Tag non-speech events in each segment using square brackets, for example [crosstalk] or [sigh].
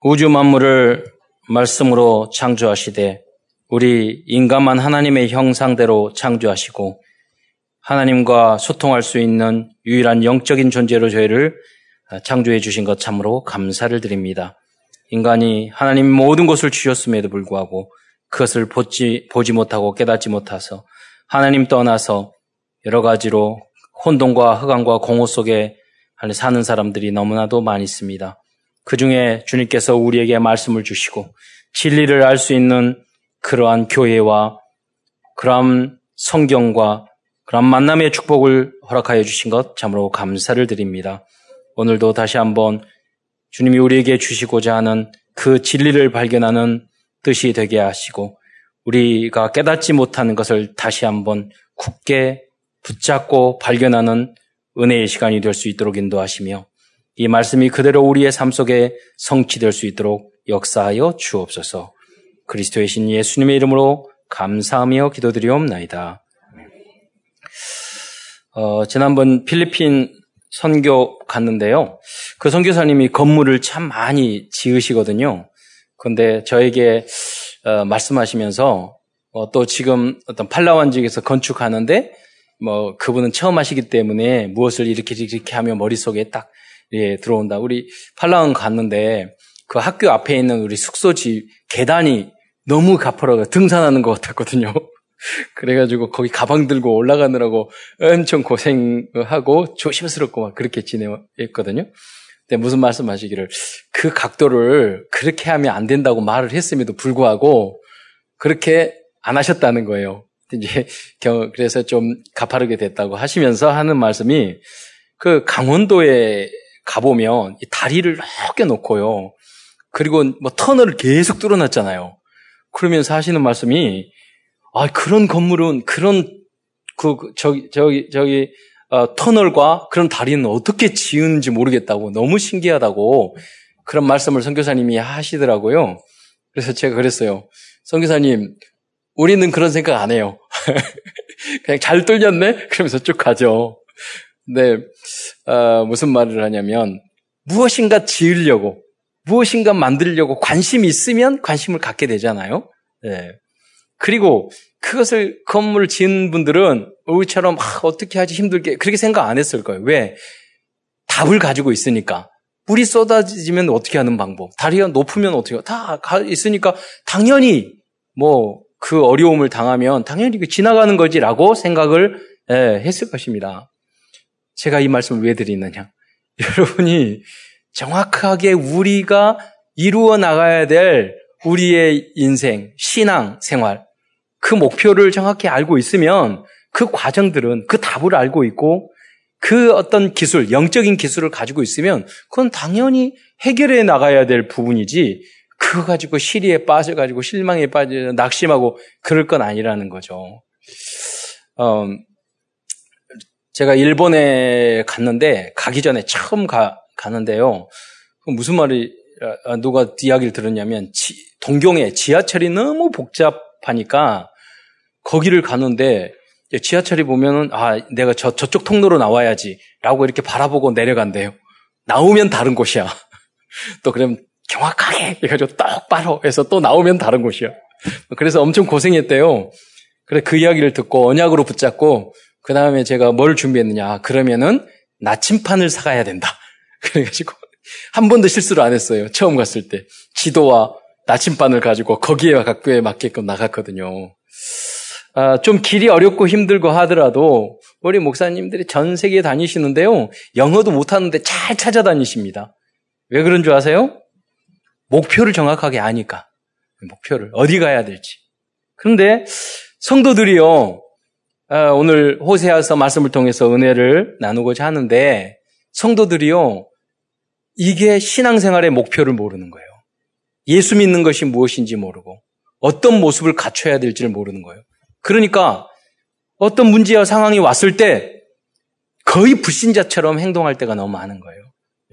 우주 만물을 말씀으로 창조하시되 우리 인간만 하나님의 형상대로 창조하시고 하나님과 소통할 수 있는 유일한 영적인 존재로 저희를 창조해 주신 것 참으로 감사를 드립니다. 인간이 하나님 모든 것을 주셨음에도 불구하고 그것을 보지, 보지 못하고 깨닫지 못해서 하나님 떠나서 여러 가지로 혼돈과 흑암과 공허 속에 사는 사람들이 너무나도 많이 있습니다. 그 중에 주님께서 우리에게 말씀을 주시고 진리를 알 수 있는 그러한 교회와 그러한 성경과 그러한 만남의 축복을 허락하여 주신 것 참으로 감사를 드립니다. 오늘도 다시 한번 주님이 우리에게 주시고자 하는 그 진리를 발견하는 뜻이 되게 하시고 우리가 깨닫지 못하는 것을 다시 한번 굳게 붙잡고 발견하는 은혜의 시간이 될 수 있도록 인도하시며 이 말씀이 그대로 우리의 삶 속에 성취될 수 있도록 역사하여 주옵소서. 그리스도의 신 예수님의 이름으로 감사하며 기도드리옵나이다. 어, 지난번 필리핀 선교 갔는데요. 그 선교사님이 건물을 참 많이 지으시거든요. 그런데 저에게 어, 말씀하시면서 어, 또 지금 어떤 팔라완 지역에서 건축하는데 뭐 그분은 처음 하시기 때문에 무엇을 이렇게 이렇게 하면 머릿속에 딱 예, 들어온다. 우리 팔라운 갔는데 그 학교 앞에 있는 우리 숙소집 계단이 너무 가파라가 등산하는 것 같았거든요. [laughs] 그래가지고 거기 가방 들고 올라가느라고 엄청 고생하고 조심스럽고 막 그렇게 지내했거든요. 근데 무슨 말씀 하시기를 그 각도를 그렇게 하면 안 된다고 말을 했음에도 불구하고 그렇게 안 하셨다는 거예요. 이제 그래서 좀 가파르게 됐다고 하시면서 하는 말씀이 그 강원도에 가보면 이 다리를 넓게 놓고요. 그리고 뭐 터널을 계속 뚫어놨잖아요. 그러면서 하시는 말씀이 아 그런 건물은 그런 그, 그 저기 저기 저기 어, 터널과 그런 다리는 어떻게 지은지 모르겠다고 너무 신기하다고 그런 말씀을 선교사님이 하시더라고요. 그래서 제가 그랬어요. 선교사님 우리는 그런 생각 안 해요. [laughs] 그냥 잘 뚫렸네? 그러면서 쭉 가죠. 근데 어, 무슨 말을 하냐면 무엇인가 지으려고 무엇인가 만들려고 관심이 있으면 관심을 갖게 되잖아요. 네. 그리고 그것을 건물을 지은 분들은 우리처럼 아, 어떻게 하지 힘들게 그렇게 생각 안 했을 거예요. 왜? 답을 가지고 있으니까. 물이 쏟아지면 어떻게 하는 방법, 다리가 높으면 어떻게, 다 있으니까 당연히 뭐 그 어려움을 당하면 당연히 그 지나가는 거지라고 생각을 예, 했을 것입니다. 제가 이 말씀을 왜 드리느냐? [laughs] 여러분이 정확하게 우리가 이루어 나가야 될 우리의 인생, 신앙, 생활, 그 목표를 정확히 알고 있으면 그 과정들은 그 답을 알고 있고 그 어떤 기술, 영적인 기술을 가지고 있으면 그건 당연히 해결해 나가야 될 부분이지 그거 가지고 시리에 빠져가지고 실망에 빠져 낙심하고 그럴 건 아니라는 거죠. 음, 제가 일본에 갔는데 가기 전에 처음 가, 가는데요. 무슨 말이 아, 누가 이야기를 들었냐면 지, 동경에 지하철이 너무 복잡하니까 거기를 가는데 지하철이 보면은 아 내가 저 저쪽 통로로 나와야지라고 이렇게 바라보고 내려간대요. 나오면 다른 곳이야. [laughs] 또 그럼 정확하게 해가지고 똑바로 해서 또 나오면 다른 곳이야. 그래서 엄청 고생했대요. 그래 그 이야기를 듣고 언약으로 붙잡고 그 다음에 제가 뭘 준비했느냐. 그러면은 나침판을 사가야 된다. [laughs] 그래가지고 한 번도 실수를 안 했어요. 처음 갔을 때. 지도와 나침반을 가지고 거기에 각도에 맞게끔 나갔거든요. 아, 좀 길이 어렵고 힘들고 하더라도 우리 목사님들이 전 세계에 다니시는데요. 영어도 못하는데 잘 찾아다니십니다. 왜 그런 줄 아세요? 목표를 정확하게 아니까. 목표를. 어디 가야 될지. 그런데 성도들이요. 아, 오늘 호세아서 말씀을 통해서 은혜를 나누고자 하는데 성도들이요 이게 신앙생활의 목표를 모르는 거예요. 예수 믿는 것이 무엇인지 모르고 어떤 모습을 갖춰야 될지를 모르는 거예요. 그러니까 어떤 문제와 상황이 왔을 때 거의 불신자처럼 행동할 때가 너무 많은 거예요.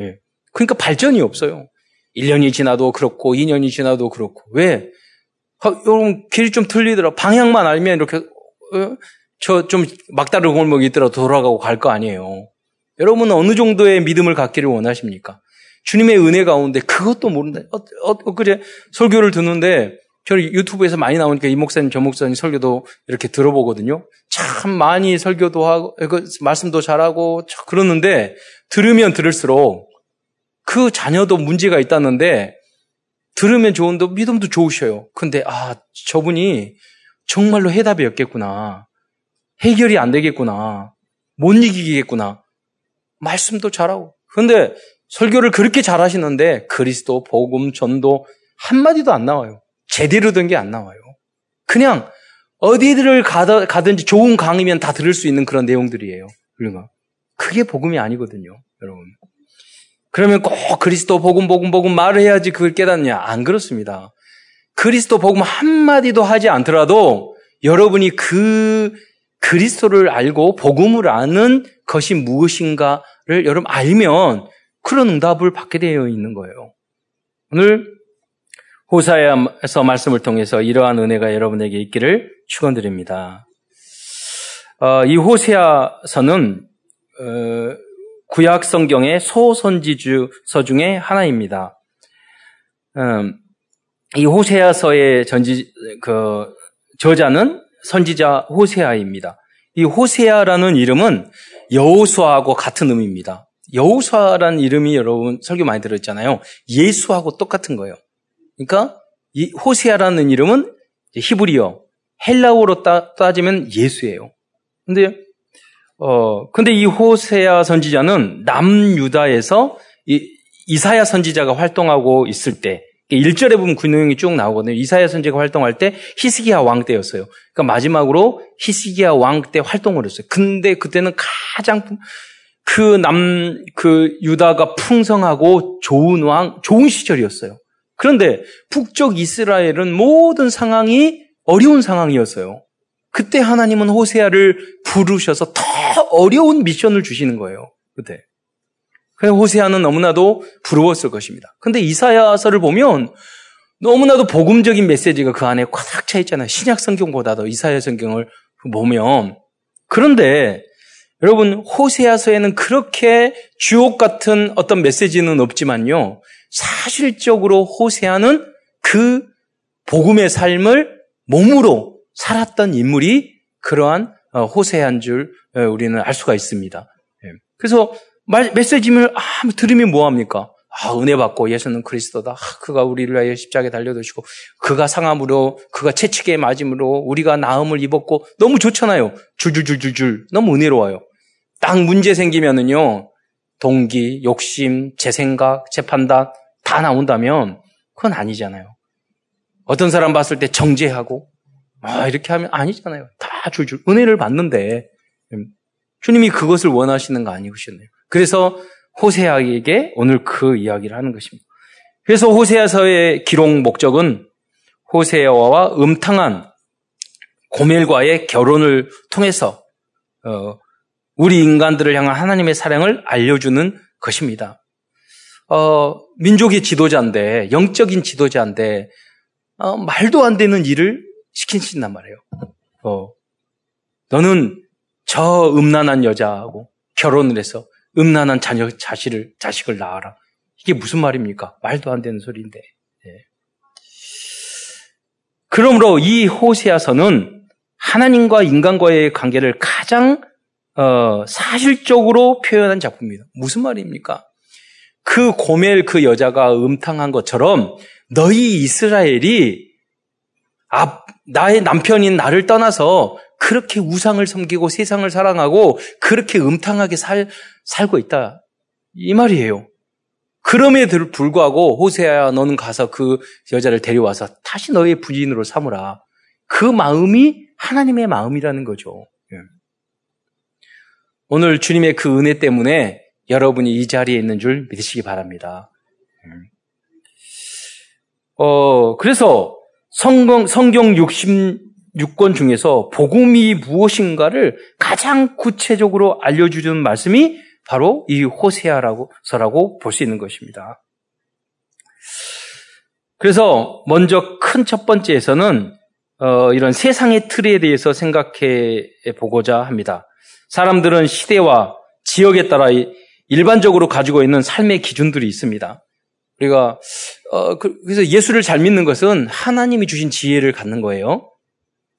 예. 그러니까 발전이 없어요. 1년이 지나도 그렇고 2년이 지나도 그렇고 왜? 아, 여러분 길이 좀 틀리더라. 방향만 알면 이렇게 어? 저 좀 막다른 골목이 있더라도 돌아가고 갈 거 아니에요. 여러분은 어느 정도의 믿음을 갖기를 원하십니까? 주님의 은혜 가운데 그것도 모른다. 어, 어, 그래 설교를 듣는데 저는 유튜브에서 많이 나오니까 이 목사님, 저 목사님 설교도 이렇게 들어보거든요. 참 많이 설교도 하고, 그 말씀도 잘하고, 그러는데, 들으면 들을수록 그 자녀도 문제가 있다는데, 들으면 좋은데 믿음도 좋으셔요. 근데, 아, 저분이 정말로 해답이 없겠구나. 해결이 안 되겠구나. 못 이기겠구나. 말씀도 잘하고. 근데 설교를 그렇게 잘하시는데 그리스도, 복음, 전도 한마디도 안 나와요. 제대로 된 게 안 나와요. 그냥 어디를 가든지 좋은 강의면 다 들을 수 있는 그런 내용들이에요. 그러니까 그게 복음이 아니거든요, 여러분. 그러면 꼭 그리스도 복음, 복음, 복음 말을 해야지 그걸 깨닫냐? 안 그렇습니다. 그리스도 복음 한마디도 하지 않더라도 여러분이 그 그리스도를 알고 복음을 아는 것이 무엇인가를 여러분 알면 그런 응답을 받게 되어 있는 거예요. 오늘 호사야서 말씀을 통해서 이러한 은혜가 여러분에게 있기를 축원드립니다. 어, 이 호세아서는 어, 구약 성경의 소선지주서 중에 하나입니다. 음, 이 호세아서의 전지 그 저자는 선지자 호세아입니다. 이 호세아라는 이름은 여호수아하고 같은 의미입니다. 여호수아라는 이름이 여러분 설교 많이 들었잖아요. 예수하고 똑같은 거예요. 그러니까 이 호세아라는 이름은 히브리어, 헬라어로 따, 따지면 예수예요. 근데 어 근데 이 호세아 선지자는 남유다에서 이, 이사야 선지자가 활동하고 있을 때 1절에 보면 그 내용이 쭉 나오거든요. 이사야 선지자가 활동할 때 히스기야 왕 때였어요. 그러니까 마지막으로 히스기야 왕 때 활동을 했어요. 근데 그때는 가장 그 남, 그 유다가 풍성하고 좋은 왕, 좋은 시절이었어요. 그런데 북쪽 이스라엘은 모든 상황이 어려운 상황이었어요. 그때 하나님은 호세아를 부르셔서 더 어려운 미션을 주시는 거예요. 그때. 그래서 호세아는 너무나도 부러웠을 것입니다. 근데 이사야서를 보면 너무나도 복음적인 메시지가 그 안에 꽉 차 있잖아요. 신약 성경보다도 이사야 성경을 보면. 그런데 여러분 호세아서에는 그렇게 주옥 같은 어떤 메시지는 없지만요. 사실적으로 호세아는 그 복음의 삶을 몸으로 살았던 인물이 그러한 어, 호세한 줄 어, 우리는 알 수가 있습니다. 예. 그래서 메시지를 아, 들으면 뭐합니까? 아, 은혜 받고 예수는 그리스도다. 아, 그가 우리를 위하여 십자가에 달려드시고 그가 상함으로 그가 채찍에 맞음으로 우리가 나음을 입었고 너무 좋잖아요. 줄줄줄줄줄 너무 은혜로워요. 딱 문제 생기면은요 동기, 욕심, 제 생각, 제 판단 다 나온다면 그건 아니잖아요. 어떤 사람 봤을 때 정죄하고 아, 이렇게 하면 아니잖아요. 다 줄줄 은혜를 받는데 음, 주님이 그것을 원하시는 거 아니셨네요. 그래서 호세아에게 오늘 그 이야기를 하는 것입니다. 그래서 호세아서의 기록 목적은 호세아와 음탕한 고멜과의 결혼을 통해서 어, 우리 인간들을 향한 하나님의 사랑을 알려주는 것입니다. 어, 민족의 지도자인데, 영적인 지도자인데, 어, 말도 안 되는 일을 시킨단 말이에요. 어, 너는 저 음란한 여자하고 결혼을 해서 음란한 자녀, 자식을, 자식을 낳아라. 이게 무슨 말입니까? 말도 안 되는 소리인데. 네. 그러므로 이 호세아서는 하나님과 인간과의 관계를 가장 어, 사실적으로 표현한 작품입니다. 무슨 말입니까? 그 고멜 그 여자가 음탕한 것처럼 너희 이스라엘이 아, 나의 남편인 나를 떠나서 그렇게 우상을 섬기고 세상을 사랑하고 그렇게 음탕하게 살, 살고 있다. 이 말이에요. 그럼에도 불구하고 호세아야 너는 가서 그 여자를 데려와서 다시 너의 부인으로 삼으라. 그 마음이 하나님의 마음이라는 거죠. 예. 오늘 주님의 그 은혜 때문에 여러분이 이 자리에 있는 줄 믿으시기 바랍니다. 음. 어, 그래서 성경, 성경 66권 중에서 복음이 무엇인가를 가장 구체적으로 알려주는 말씀이 바로 이 호세아라고서라고 볼 수 있는 것입니다. 그래서 먼저 큰 첫 번째에서는 어, 이런 세상의 틀에 대해서 생각해 보고자 합니다. 사람들은 시대와 지역에 따라 일반적으로 가지고 있는 삶의 기준들이 있습니다. 우리가 어, 그, 그래서 예수를 잘 믿는 것은 하나님이 주신 지혜를 갖는 거예요.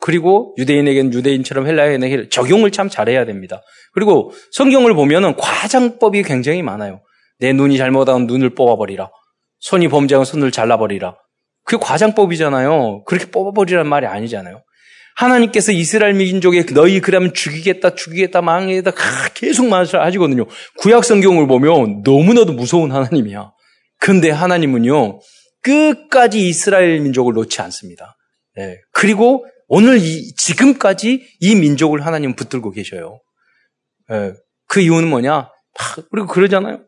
그리고 유대인에게는 유대인처럼 헬라인에게 적용을 참 잘해야 됩니다. 그리고 성경을 보면은 과장법이 굉장히 많아요. 내 눈이 잘못하면 눈을 뽑아버리라. 손이 범죄하면 손을 잘라버리라. 그게 과장법이잖아요. 그렇게 뽑아버리라는 말이 아니잖아요. 하나님께서 이스라엘 민족에 너희 그러면 죽이겠다, 죽이겠다, 망해다 계속 말하시거든요. 구약 성경을 보면 너무나도 무서운 하나님이야. 근데 하나님은요, 끝까지 이스라엘 민족을 놓지 않습니다. 네. 그리고 오늘 이, 지금까지 이 민족을 하나님 붙들고 계셔요. 네. 그 이유는 뭐냐? 그리고 그러잖아요.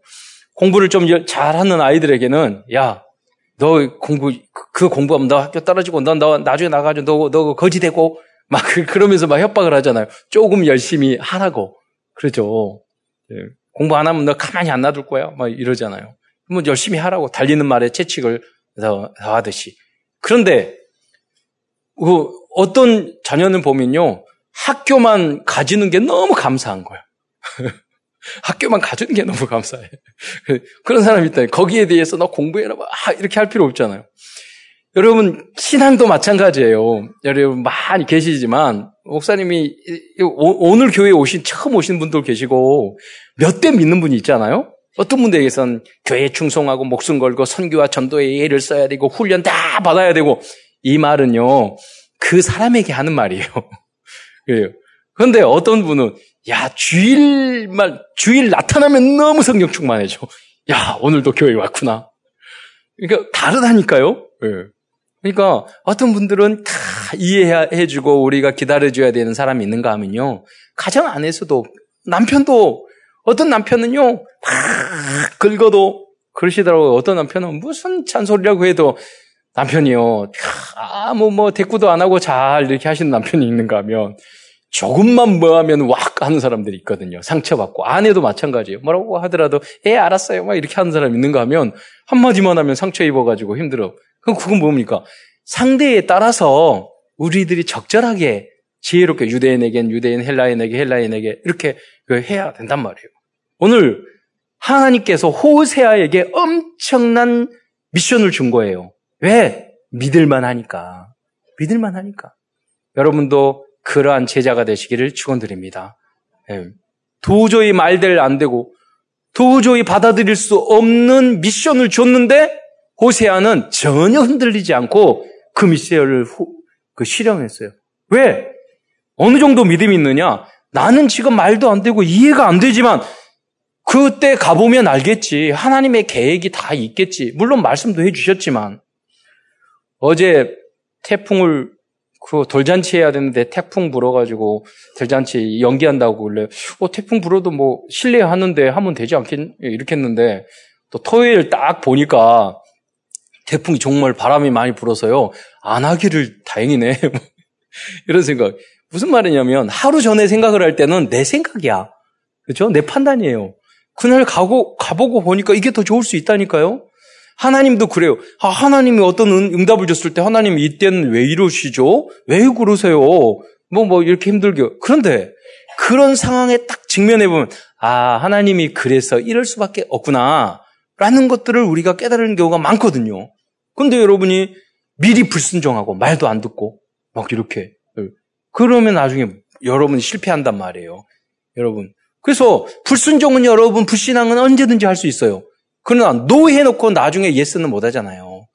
공부를 좀 잘하는 아이들에게는, 야, 너 공부, 그 공부하면 너 학교 떨어지고, 너, 너 나중에 나가지고 너, 너 거지 되고, 막 그, 그러면서 막 협박을 하잖아요. 조금 열심히 하라고. 그러죠. 네. 공부 안 하면 너 가만히 안 놔둘 거야. 막 이러잖아요. 뭐 열심히 하라고 달리는 말에 채찍을 더 하듯이. 그런데 그 어떤 자녀는 보면요 학교만 가지는 게 너무 감사한 거예요. [laughs] 학교만 가지는 게 너무 감사해. [laughs] 그런 사람이 있다. 거기에 대해서 너 공부해라. 아, 이렇게 할 필요 없잖아요. 여러분, 신앙도 마찬가지예요. 여러분, 많이 계시지만, 목사님이 오늘 교회에 오신, 처음 오신 분들 계시고, 몇 대 믿는 분이 있잖아요? 어떤 분들에게선 교회에 충성하고 목숨 걸고 선교와 전도에 예를 써야 되고 훈련 다 받아야 되고 이 말은요 그 사람에게 하는 말이에요. [laughs] 그래요. 그런데 어떤 분은 야 주일만 주일 나타나면 너무 성령 충만해져. 야 오늘도 교회 에 왔구나. 그러니까 다르다니까요. 네. 그러니까 어떤 분들은 다 이해해주고 우리가 기다려줘야 되는 사람이 있는가 하면요 가정 안에서도 남편도 어떤 남편은요, 막 긁어도 그러시더라고요. 어떤 남편은 무슨 잔소리라고 해도 남편이요, 아, 뭐, 뭐, 대꾸도 안 하고 잘 이렇게 하시는 남편이 있는가 하면 조금만 뭐 하면 왁 하는 사람들이 있거든요. 상처받고. 아내도 마찬가지예요. 뭐라고 하더라도, 예, 알았어요. 막 이렇게 하는 사람이 있는가 하면 한마디만 하면 상처 입어가지고 힘들어. 그럼 그건 뭡니까? 상대에 따라서 우리들이 적절하게 지혜롭게 유대인에겐 유대인, 헬라인에게 헬라인에게 이렇게 그 해야 된단 말이에요. 오늘 하나님께서 호세아에게 엄청난 미션을 준 거예요. 왜? 믿을만 하니까. 믿을만 하니까. 여러분도 그러한 제자가 되시기를 축원드립니다. 네. 도저히 말들 안 되고 도저히 받아들일 수 없는 미션을 줬는데 호세아는 전혀 흔들리지 않고 그 미션을 후, 그 실행했어요. 왜? 어느 정도 믿음이 있느냐? 나는 지금 말도 안 되고 이해가 안 되지만 그때 가보면 알겠지. 하나님의 계획이 다 있겠지. 물론 말씀도 해주셨지만 어제 태풍을 그 돌잔치 해야 되는데 태풍 불어가지고 돌잔치 연기한다고 그래. 어 태풍 불어도 뭐 실내 하는데 하면 되지 않겠 이렇게 했는데 또 토요일 딱 보니까 태풍이 정말 바람이 많이 불어서요 안 하기를 다행이네 [laughs] 이런 생각. 무슨 말이냐면 하루 전에 생각을 할 때는 내 생각이야. 그렇죠? 내 판단이에요. 그날 가고, 가보고 보니까 이게 더 좋을 수 있다니까요? 하나님도 그래요. 아, 하나님이 어떤 응답을 줬을 때 하나님 이때는 왜 이러시죠? 왜 그러세요? 뭐, 뭐, 이렇게 힘들게. 그런데 그런 상황에 딱 직면해 보면, 아, 하나님이 그래서 이럴 수밖에 없구나. 라는 것들을 우리가 깨달은 경우가 많거든요. 근데 여러분이 미리 불순종하고 말도 안 듣고 막 이렇게. 그러면 나중에 여러분이 실패한단 말이에요. 여러분. 그래서 불순종은 여러분, 불신앙은 언제든지 할 수 있어요. 그러나 no 해놓고 나중에 yes는 못 하잖아요.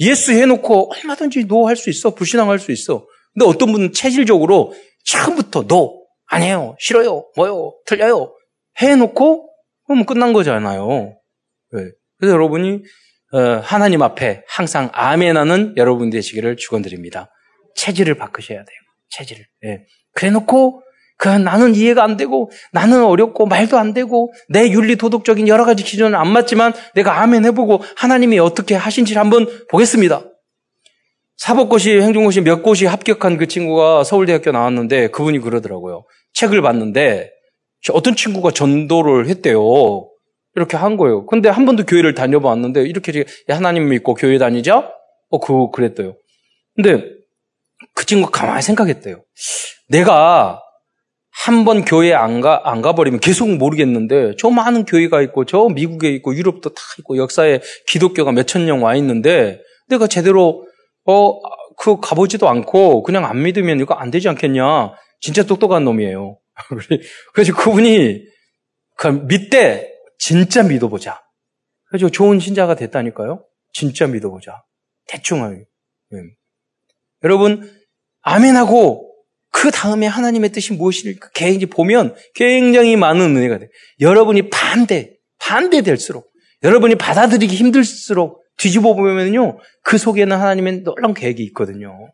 yes 해놓고 얼마든지 no 할 수 있어. 불신앙 할 수 있어. 근데 어떤 분은 체질적으로 처음부터 no, 아니에요, 싫어요, 뭐요, 틀려요. 해놓고 그러면 끝난 거잖아요. 네. 그래서 여러분이 어, 하나님 앞에 항상 아멘하는 여러분 되시기를 축원드립니다. 체질을 바꾸셔야 돼요. 체질을. 네. 그래놓고 그 나는 이해가 안 되고 나는 어렵고 말도 안 되고 내 윤리 도덕적인 여러 가지 기준은 안 맞지만 내가 아멘 해보고 하나님이 어떻게 하신지를 한번 보겠습니다. 사법고시, 행정고시 몇 곳이 합격한 그 친구가 서울대학교 나왔는데 그분이 그러더라고요. 책을 봤는데 어떤 친구가 전도를 했대요. 이렇게 한 거예요. 근데 한 번도 교회를 다녀봤는데 이렇게 하나님 믿고 교회 다니자? 어, 그거 그랬대요. 근데 그 친구가 가만히 생각했대요. 내가 한 번 교회 안 가, 안 가버리면 계속 모르겠는데, 저 많은 교회가 있고, 저 미국에 있고, 유럽도 다 있고, 역사에 기독교가 몇천 년 와 있는데, 내가 제대로, 어, 그 가보지도 않고, 그냥 안 믿으면 이거 안 되지 않겠냐. 진짜 똑똑한 놈이에요. [laughs] 그래서 그분이, 그 믿대, 진짜 믿어보자. 그래서 좋은 신자가 됐다니까요. 진짜 믿어보자. 대충 하게. 네. 여러분, 아멘하고 그 다음에 하나님의 뜻이 무엇일까 보면 굉장히 많은 은혜가 돼. 여러분이 반대, 반대될수록, 여러분이 받아들이기 힘들수록 뒤집어 보면요, 그 속에는 하나님의 놀라운 계획이 있거든요.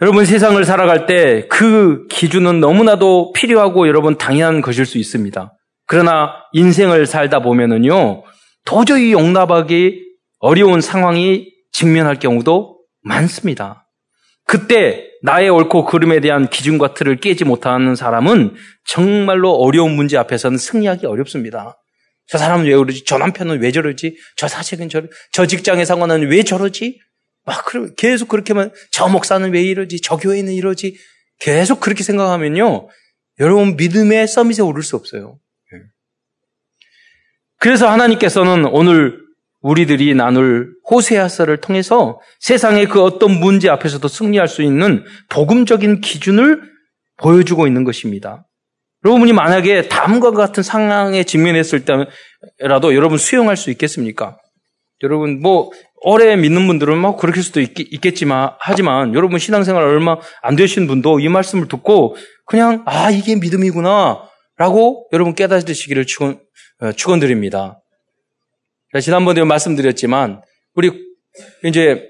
여러분 세상을 살아갈 때 그 기준은 너무나도 필요하고 여러분 당연한 것일 수 있습니다. 그러나 인생을 살다 보면은요, 도저히 용납하기 어려운 상황이 직면할 경우도 많습니다. 그때 나의 옳고 그름에 대한 기준과 틀을 깨지 못하는 사람은 정말로 어려운 문제 앞에서는 승리하기 어렵습니다. 저 사람은 왜 그러지? 저 남편은 왜 저러지? 저 사색은 저러, 저 직장의 상관은 왜 저러지? 막, 계속 그렇게만, 저 목사는 왜 이러지? 저 교회는 이러지? 계속 그렇게 생각하면요. 여러분 믿음의 서밋에 오를 수 없어요. 예. 그래서 하나님께서는 오늘 우리들이 나눌 호세아서를 통해서 세상의 그 어떤 문제 앞에서도 승리할 수 있는 복음적인 기준을 보여주고 있는 것입니다. 여러분이 만약에 다음과 같은 상황에 직면했을 때라도 여러분 수용할 수 있겠습니까? 여러분 뭐 오래 믿는 분들은 뭐 그렇게 수도 있, 겠지만 하지만 여러분 신앙생활 얼마 안 되신 분도 이 말씀을 듣고 그냥 아 이게 믿음이구나라고 여러분 깨닫으시기를 축원, 어, 축원드립니다. 지난번에 말씀드렸지만 우리 이제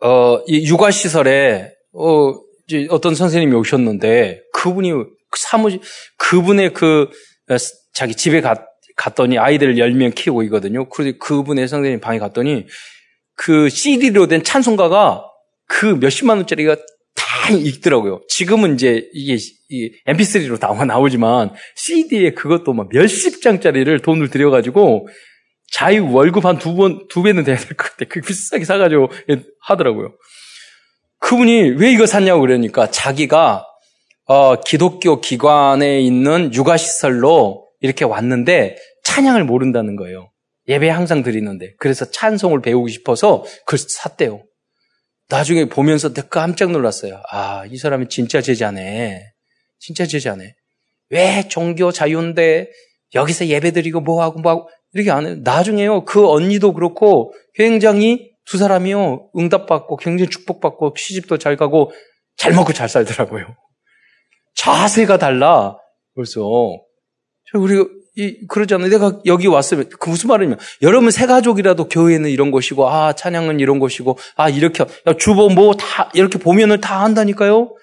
어, 이 육아 시설에 어, 이제 어떤 선생님이 오셨는데 그분이 사무실 그분의 그 어, 자기 집에 갔, 갔더니 아이들 10명 키우고 있거든요. 그래서 그분의 선생님 방에 갔더니 그 CD로 된 찬송가가 그 몇십만 원짜리가 다 있더라고요. 지금은 이제 이게 MP3로 나와 나오지만 CD에 그것도 막 몇십 장짜리를 돈을 들여가지고 자유 월급 한 두 번, 두 배는 돼야 될 것 같아. 그 비싸게 사가지고 하더라고요. 그분이 왜 이거 샀냐고 그러니까 자기가 어, 기독교 기관에 있는 육아시설로 이렇게 왔는데 찬양을 모른다는 거예요. 예배 항상 드리는데. 그래서 찬송을 배우고 싶어서 그걸 샀대요. 나중에 보면서 내가 깜짝 놀랐어요. 아, 이 사람이 진짜 제자네. 진짜 제자네. 왜 종교 자유인데 여기서 예배 드리고 뭐하고 뭐하고 이렇게 안 해요. 나중에요. 그 언니도 그렇고 굉장히 두 사람이요. 응답받고 굉장히 축복받고 시집도 잘 가고 잘 먹고 잘 살더라고요. 자세가 달라. 벌써. 우리 이 그러잖아요. 내가 여기 왔으면 그 무슨 말이냐면 여러분 새 가족이라도 교회는 이런 것이고 아 찬양은 이런 것이고 아 이렇게 주보 뭐 다 이렇게 보면은 다 한다니까요.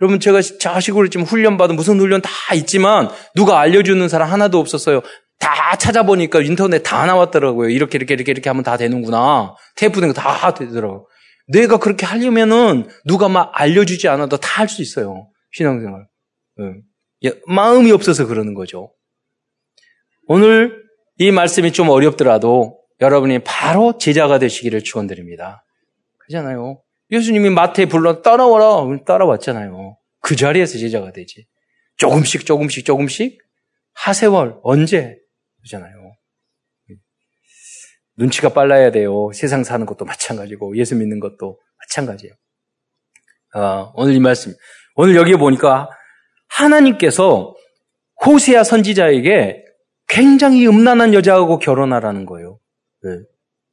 여러분 제가 자식으로 지금 훈련 받은 무슨 훈련 다 있지만 누가 알려주는 사람 하나도 없었어요. 다 찾아보니까 인터넷 다 나왔더라고요. 이렇게, 이렇게, 이렇게, 이렇게 하면 다 되는구나. 테이프 된 거 다 되더라고요. 내가 그렇게 하려면은 누가 막 알려주지 않아도 다 할 수 있어요. 신앙생활. 네. 마음이 없어서 그러는 거죠. 오늘 이 말씀이 좀 어렵더라도 여러분이 바로 제자가 되시기를 축원드립니다. 그잖아요. 예수님이 마태에 불러 따라와라. 따라왔잖아요. 그 자리에서 제자가 되지. 조금씩 조금씩 조금씩 하세월 언제 그러잖아요. 눈치가 빨라야 돼요. 세상 사는 것도 마찬가지고 예수 믿는 것도 마찬가지예요. 어, 오늘 이 말씀 오늘 여기에 보니까 하나님께서 호세아 선지자에게 굉장히 음란한 여자하고 결혼하라는 거예요. 네.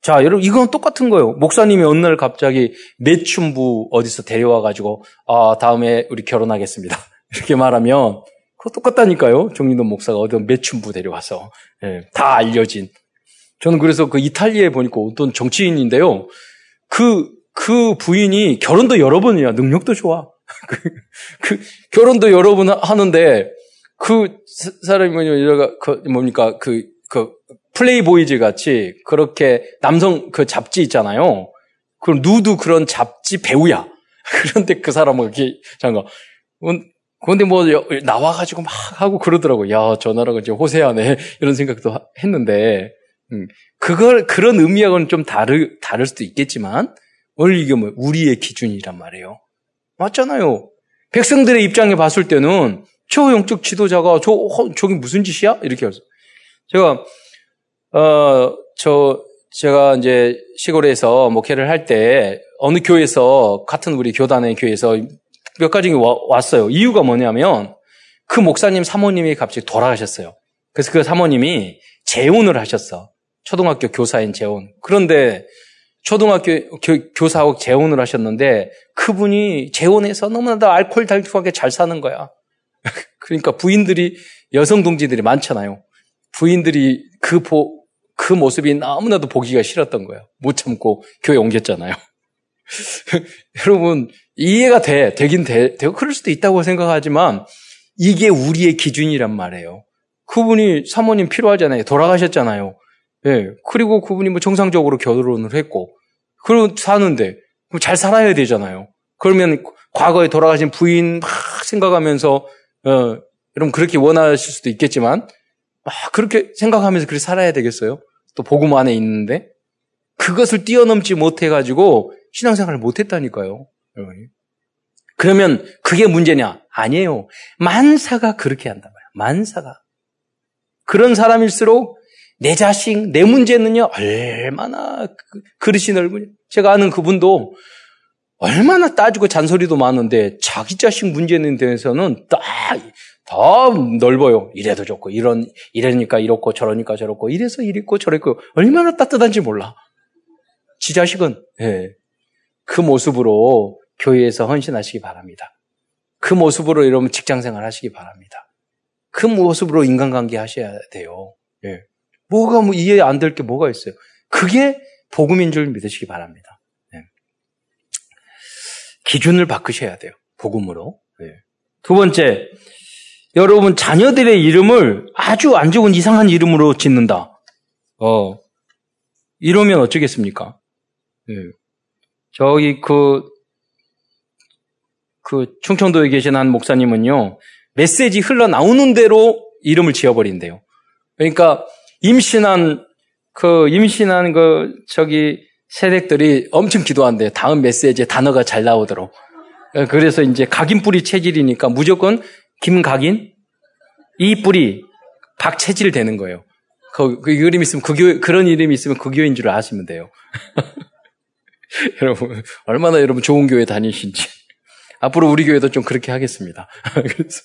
자, 여러분, 이건 똑같은 거예요. 목사님이 어느 날 갑자기 매춘부 어디서 데려와가지고, 아, 다음에 우리 결혼하겠습니다. [laughs] 이렇게 말하면, 그거 똑같다니까요. 정리도 목사가 어떤 매춘부 데려와서 예, 다 알려진. 저는 그래서 그 이탈리아에 보니까 어떤 정치인인데요. 그, 그 부인이 결혼도 여러 번이야. 능력도 좋아. [laughs] 그, 그, 결혼도 여러 번 하는데 그 사람이 뭐냐, 그, 뭡니까, 그, 그, 플레이보이즈 같이 그렇게 남성 그 잡지 있잖아요. 그 누드 그런 잡지 배우야. [laughs] 그런데 그 사람은 이렇게, 잠깐, 그런데 뭐 나와가지고 막 하고 그러더라고. 야, 저 나라가 이제 호세하네. 이런 생각도 했는데, 음, 그걸, 그런 의미하고는 좀 다르, 다를 수도 있겠지만, 오늘 이게 뭐, 우리의 기준이란 말이에요. 맞잖아요. 백성들의 입장에 봤을 때는 저 영적 지도자가 저, 저기 무슨 짓이야? 이렇게 해서. 제가, 어, 저, 제가 이제 시골에서 목회를 할 때 어느 교회에서 같은 우리 교단의 교회에서 몇 가지 왔어요. 이유가 뭐냐면 그 목사님 사모님이 갑자기 돌아가셨어요. 그래서 그 사모님이 재혼을 하셨어. 초등학교 교사인 재혼. 그런데 초등학교 교, 사하고 재혼을 하셨는데 그분이 재혼해서 너무나도 알코올 달콤하게 잘 사는 거야. [laughs] 그러니까 부인들이 여성 동지들이 많잖아요. 부인들이 그 보, 그 모습이 너무나도 보기가 싫었던 거예요. 못 참고 교회 옮겼잖아요. [laughs] 여러분 이해가 돼, 되긴 돼, 되고 그럴 수도 있다고 생각하지만 이게 우리의 기준이란 말이에요. 그분이 사모님 필요하잖아요. 돌아가셨잖아요. 예. 그리고 그분이 뭐 정상적으로 결혼을 했고, 그리고 사는데, 잘 살아야 되잖아요. 그러면 과거에 돌아가신 부인 막 생각하면서, 어, 여러분 그렇게 원하실 수도 있겠지만, 막 그렇게 생각하면서 그렇게 살아야 되겠어요? 또 복음 안에 있는데? 그것을 뛰어넘지 못해가지고 신앙생활을 못했다니까요. 그러면 그게 문제냐? 아니에요. 만사가 그렇게 한다 말이야. 만사가. 그런 사람일수록 내 자식, 내 문제는요, 얼마나 그, 그릇이 넓으냐. 제가 아는 그분도 얼마나 따지고 잔소리도 많은데 자기 자식 문제는 대해서는 딱, 더 넓어요. 이래도 좋고, 이런, 이러니까 이렇고, 저러니까 저렇고, 이래서 이랬고, 저랬고, 얼마나 따뜻한지 몰라. 지 자식은, 예. 그 모습으로 교회에서 헌신하시기 바랍니다. 그 모습으로 여러분 직장 생활 하시기 바랍니다. 그 모습으로 인간관계 하셔야 돼요. 예. 뭐가 뭐 이해 안 될 게 뭐가 있어요? 그게 복음인 줄 믿으시기 바랍니다. 예. 기준을 바꾸셔야 돼요. 복음으로. 예. 두 번째, 여러분 자녀들의 이름을 아주 안 좋은 이상한 이름으로 짓는다. 어, 이러면 어쩌겠습니까? 예. 저기 그 그 충청도에 계신 한 목사님은요, 메시지 흘러나오는 대로 이름을 지어버린대요. 그러니까 임신한, 그, 임신한 그, 저기, 세댁들이 엄청 기도한대요. 다음 메시지에 단어가 잘 나오도록. 그래서 이제 각인 뿌리 체질이니까 무조건 김각인, 이 뿌리, 박체질 되는 거예요. 그, 그 이름 있으면 그 교, 그런 이름이 있으면 그 교회인 줄 아시면 돼요. [laughs] [laughs] 여러분, 얼마나 여러분 좋은 교회 다니신지. 앞으로 우리 교회도 좀 그렇게 하겠습니다. [laughs] 그래서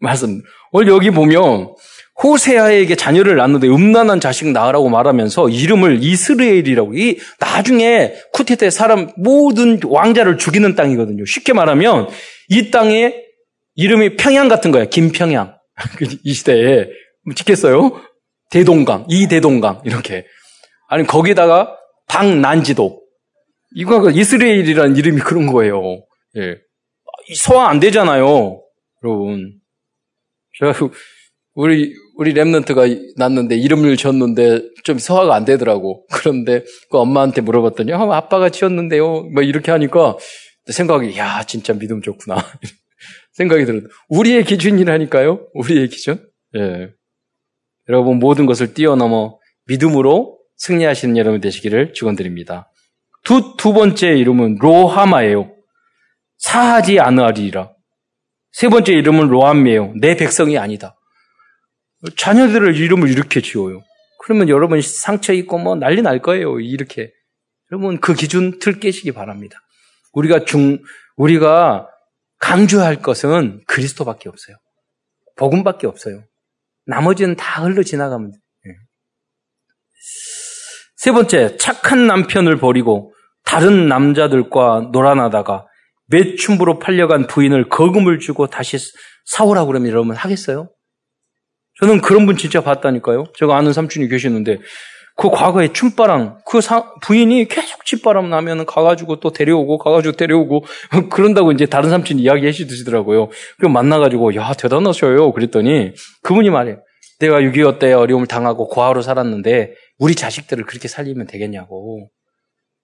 말씀. 오늘 여기 보면 호세아에게 자녀를 낳는데 음란한 자식 낳으라고 말하면서 이름을 이스라엘이라고. 이 나중에 쿠테 때 사람 모든 왕자를 죽이는 땅이거든요. 쉽게 말하면 이 땅에 이름이 평양 같은 거야. 김평양. [laughs] 이 시대에 찍겠어요? 대동강, 이 대동강 이렇게. 아니 거기다가 방난지도. 이거 이스라엘이라는 이름이 그런 거예요. 예. 소화 안 되잖아요. 여러분. 제가 우리, 우리 랩런트가 났는데 이름을 지었는데 좀 소화가 안 되더라고. [laughs] 그런데 그 엄마한테 물어봤더니 아, 아빠가 지었는데요. 뭐 이렇게 하니까 생각이 야 진짜 믿음 좋구나. [laughs] 생각이 들어요. 우리의 기준이라니까요. 우리의 기준. 예. 여러분 모든 것을 뛰어넘어 믿음으로 승리하시는 여러분 되시기를 축원드립니다. 두, 두 번째 이름은 로하마예요. 사하지 않으리라. 세 번째 이름은 로암이에요. 내 백성이 아니다. 자녀들을 이름을 이렇게 지어요. 그러면 여러분 상처 있고 뭐 난리 날 거예요. 이렇게. 여러분 그 기준 틀 깨시기 바랍니다. 우리가 중, 우리가 강조할 것은 그리스도밖에 없어요. 복음밖에 없어요. 나머지는 다 흘러 지나가면 돼요. 예. 세 번째, 착한 남편을 버리고 다른 남자들과 놀아나다가 매춘부로 팔려간 부인을 거금을 주고 다시 사오라고 그러면 여러분 하겠어요? 저는 그런 분 진짜 봤다니까요. 제가 아는 삼촌이 계시는데 그 과거에 춤바람 그 사, 부인이 계속 춤바람 나면 가가지고 또 데려오고 가가지고 데려오고 [laughs] 그런다고 이제 다른 삼촌이 이야기해 주시더라고요. 그럼 만나가지고 야 대단하셔요. 그랬더니 그분이 말해요. 내가 6.25때 어려움을 당하고 고아로 살았는데 우리 자식들을 그렇게 살리면 되겠냐고.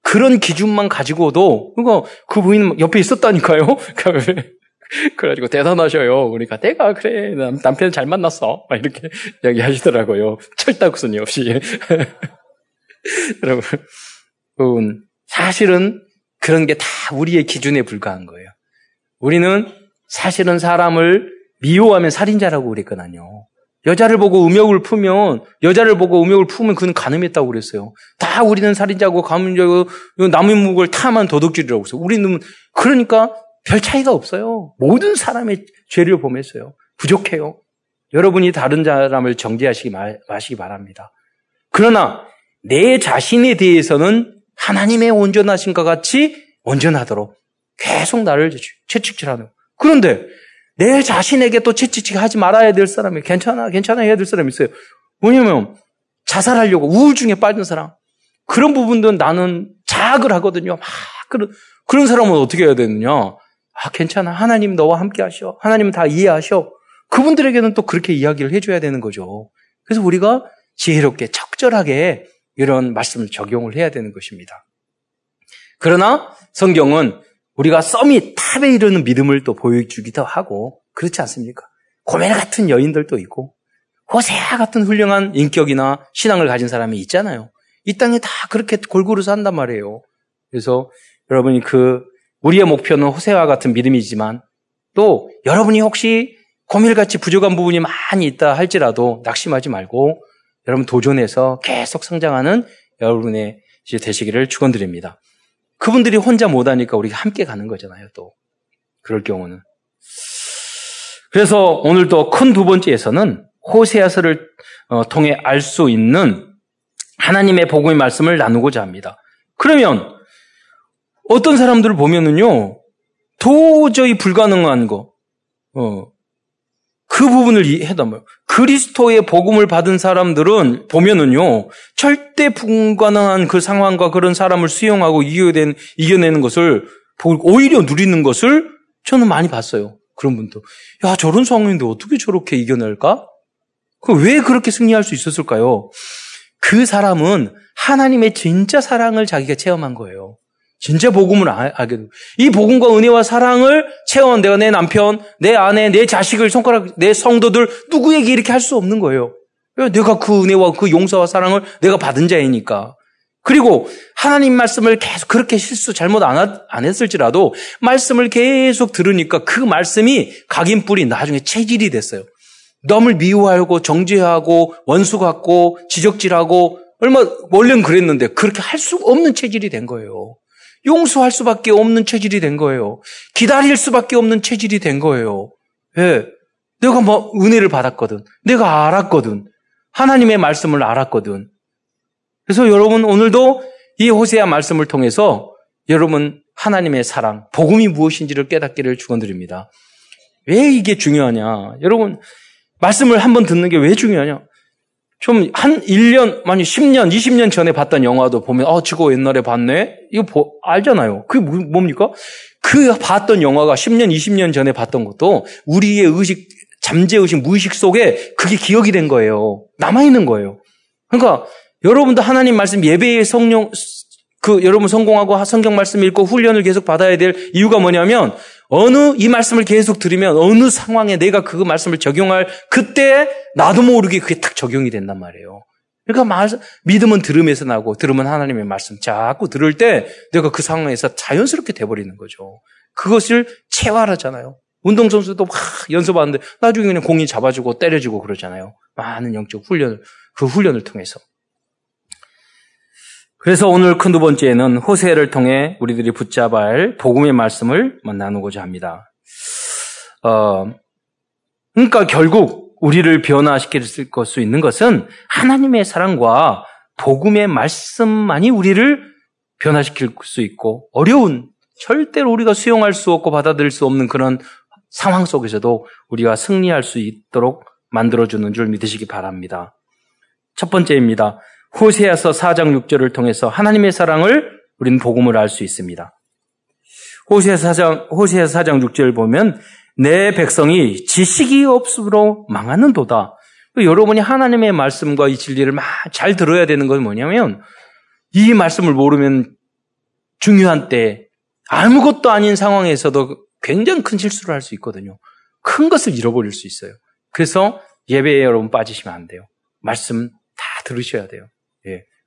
그런 기준만 가지고도 그러니까 그 부인 옆에 있었다니까요. [laughs] 그래가지고 대단하셔요. 그러니까 내가 그래 남편 잘 만났어. 막 이렇게 [laughs] 이야기하시더라고요. 철다구순이 없이. [laughs] 여러분 사실은 그런 게 다 우리의 기준에 불과한 거예요. 우리는 사실은 사람을 미워하면 살인자라고 그랬거든요. 여자를 보고 음욕을 풀면 여자를 보고 음욕을 품으면 그는 가늠했다고 그랬어요. 다 우리는 살인자고 가문자고 남의 묵을 탐한 도둑질이라고 했어요. 우리는 그러니까 별 차이가 없어요. 모든 사람의 죄를 범했어요. 부족해요. 여러분이 다른 사람을 정죄하시기 마시기 바랍니다. 그러나 내 자신에 대해서는 하나님의 온전하신 것 같이 온전하도록 계속 나를 채찍질하는. 그런데 내 자신에게 또 채찍질 하지 말아야 될 사람이 괜찮아, 괜찮아 해야 될 사람이 있어요. 뭐냐면 자살하려고 우울증에 빠진 사람. 그런 부분들은 나는 자학을 하거든요. 막 그런 그런 사람은 어떻게 해야 되느냐? 아 괜찮아, 하나님 너와 함께 하셔. 하나님 다 이해하셔. 그분들에게는 또 그렇게 이야기를 해줘야 되는 거죠. 그래서 우리가 지혜롭게 적절하게 이런 말씀을 적용을 해야 되는 것입니다. 그러나 성경은 우리가 썸이 탑에 이르는 믿음을 또 보여주기도 하고 그렇지 않습니까? 고멜 같은 여인들도 있고 호세아 같은 훌륭한 인격이나 신앙을 가진 사람이 있잖아요. 이 땅에 다 그렇게 골고루 산단 말이에요. 그래서 여러분이 그 우리의 목표는 호세와 같은 믿음이지만 또 여러분이 혹시 고밀같이 부족한 부분이 많이 있다 할지라도 낙심하지 말고 여러분 도전해서 계속 성장하는 여러분의 되시기를 축원드립니다. 그분들이 혼자 못하니까 우리가 함께 가는 거잖아요. 또 그럴 경우는 그래서 오늘 또 큰 두 번째에서는 호세아서를 어, 통해 알 수 있는 하나님의 복음의 말씀을 나누고자 합니다. 그러면 어떤 사람들을 보면은요 도저히 불가능한 거, 어, 그 부분을 뭐 그리스도의 복음을 받은 사람들은 보면은요 절대 불가능한 그 상황과 그런 사람을 수용하고 이겨낸, 이겨내는 것을 오히려 누리는 것을 저는 많이 봤어요. 그런 분도 야 저런 상황인데 어떻게 저렇게 이겨낼까? 그왜 그렇게 승리할 수 있었을까요? 그 사람은 하나님의 진짜 사랑을 자기가 체험한 거예요. 진짜 복음을 아, 알게 되고 이 복음과 은혜와 사랑을 체험 내가 내 남편, 내 아내, 내 자식을 손가락 내 성도들 누구에게 이렇게 할 수 없는 거예요. 내가 그 은혜와 그 용서와 사랑을 내가 받은 자이니까. 그리고 하나님 말씀을 계속 그렇게 실수 잘못 안, 안 했을지라도 말씀을 계속 들으니까 그 말씀이 각인 뿌리 나중에 체질이 됐어요. 남을 미워하고 정죄하고 원수 같고 지적질하고 얼마 원래는 그랬는데 그렇게 할 수 없는 체질이 된 거예요. 용서할 수밖에 없는 체질이 된 거예요. 기다릴 수밖에 없는 체질이 된 거예요. 예. 내가 뭐 은혜를 받았거든. 내가 알았거든. 하나님의 말씀을 알았거든. 그래서 여러분 오늘도 이 호세아 말씀을 통해서 여러분 하나님의 사랑, 복음이 무엇인지를 깨닫기를 축원드립니다. 왜 이게 중요하냐? 여러분 말씀을 한번 듣는 게 왜 중요하냐? 좀 한 1년, 아니 10년, 20년 전에 봤던 영화도 보면 어, 저거 옛날에 봤네? 이거 보, 알잖아요. 그게 뭐, 뭡니까? 그 봤던 영화가 10년, 20년 전에 봤던 것도 우리의 의식, 잠재의식, 무의식 속에 그게 기억이 된 거예요. 남아있는 거예요. 그러니까 여러분도 하나님 말씀 예배의 성령, 그 여러분 성공하고 성경 말씀 읽고 훈련을 계속 받아야 될 이유가 뭐냐면 어느 이 말씀을 계속 들으면 어느 상황에 내가 그 말씀을 적용할 그때 나도 모르게 그게 딱 적용이 된단 말이에요. 그러니까 말, 믿음은 들음에서 나고 들으면 하나님의 말씀 자꾸 들을 때 내가 그 상황에서 자연스럽게 돼버리는 거죠. 그것을 체화하잖아요. 운동선수도 막 연습하는데 나중에 그냥 공이 잡아주고 때려주고 그러잖아요. 많은 영적 훈련을, 그 훈련을 통해서. 그래서 오늘 큰 두 번째는 호세를 통해 우리들이 붙잡아야 할 복음의 말씀을 나누고자 합니다. 어, 그러니까 결국 우리를 변화시킬 수 있는 것은 하나님의 사랑과 복음의 말씀만이 우리를 변화시킬 수 있고 어려운 절대로 우리가 수용할 수 없고 받아들일 수 없는 그런 상황 속에서도 우리가 승리할 수 있도록 만들어주는 줄 믿으시기 바랍니다. 첫 번째입니다. 호세아서 4장 6절을 통해서 하나님의 사랑을 우리는 복음을 알 수 있습니다. 호세아 4장, 호세아 4장 6절 보면 내 백성이 지식이 없으로 망하는도다. 여러분이 하나님의 말씀과 이 진리를 잘 들어야 되는 건 뭐냐면 이 말씀을 모르면 중요한 때 아무것도 아닌 상황에서도 굉장히 큰 실수를 할 수 있거든요. 큰 것을 잃어버릴 수 있어요. 그래서 예배에 여러분 빠지시면 안 돼요. 말씀 다 들으셔야 돼요.